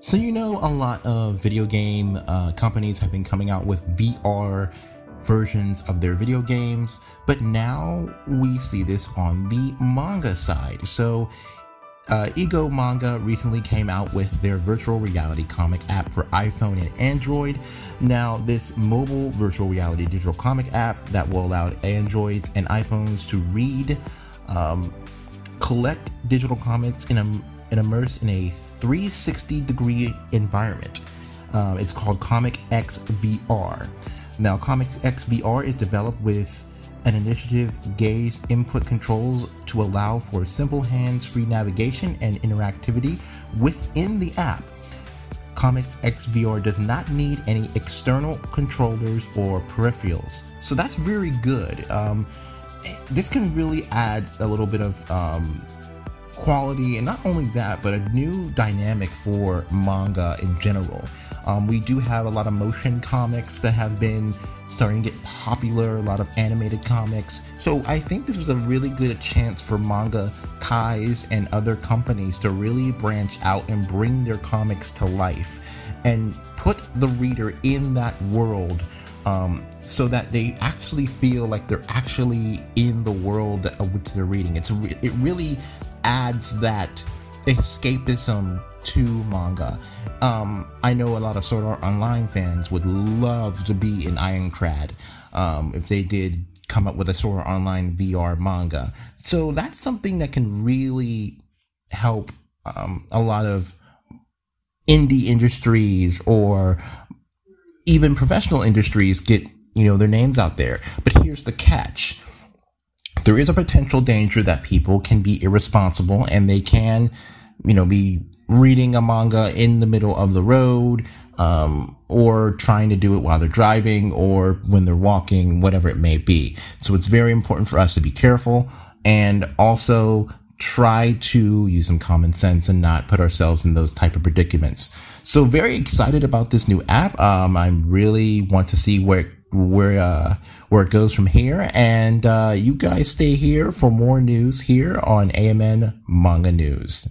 So, you know, a lot of video game uh, companies have been coming out with VR versions of their video games, but now we see this on the manga side. So, uh, Ego Manga recently came out with their virtual reality comic app for iPhone and Android. Now, this mobile virtual reality digital comic app that will allow Androids and iPhones to read, um, collect digital comics in a and immerse in a 360 degree environment. Um, it's called Comic X VR. Now, Comic X VR is developed with an initiative Gaze input controls to allow for simple hands free navigation and interactivity within the app. Comics XVR does not need any external controllers or peripherals. So that's very good. Um, this can really add a little bit of um, quality, and not only that, but a new dynamic for manga in general. Um, we do have a lot of motion comics that have been starting to get popular, a lot of animated comics. So I think this was a really good chance for manga kais and other companies to really branch out and bring their comics to life and put the reader in that world um, so that they actually feel like they're actually in the world of which they're reading. It's re- it really adds that escapism to manga. Um, I know a lot of Sword Art Online fans would love to be in Aincrad um, if they did come up with a Sword Art Online VR manga. So that's something that can really help um, a lot of indie industries or even professional industries get you know their names out there. But here's the catch there is a potential danger that people can be irresponsible and they can, you know, be reading a manga in the middle of the road, um, or trying to do it while they're driving or when they're walking, whatever it may be. So it's very important for us to be careful and also try to use some common sense and not put ourselves in those type of predicaments. So very excited about this new app. Um, I really want to see where where uh, where it goes from here. And uh, you guys stay here for more news here on AMN Manga News.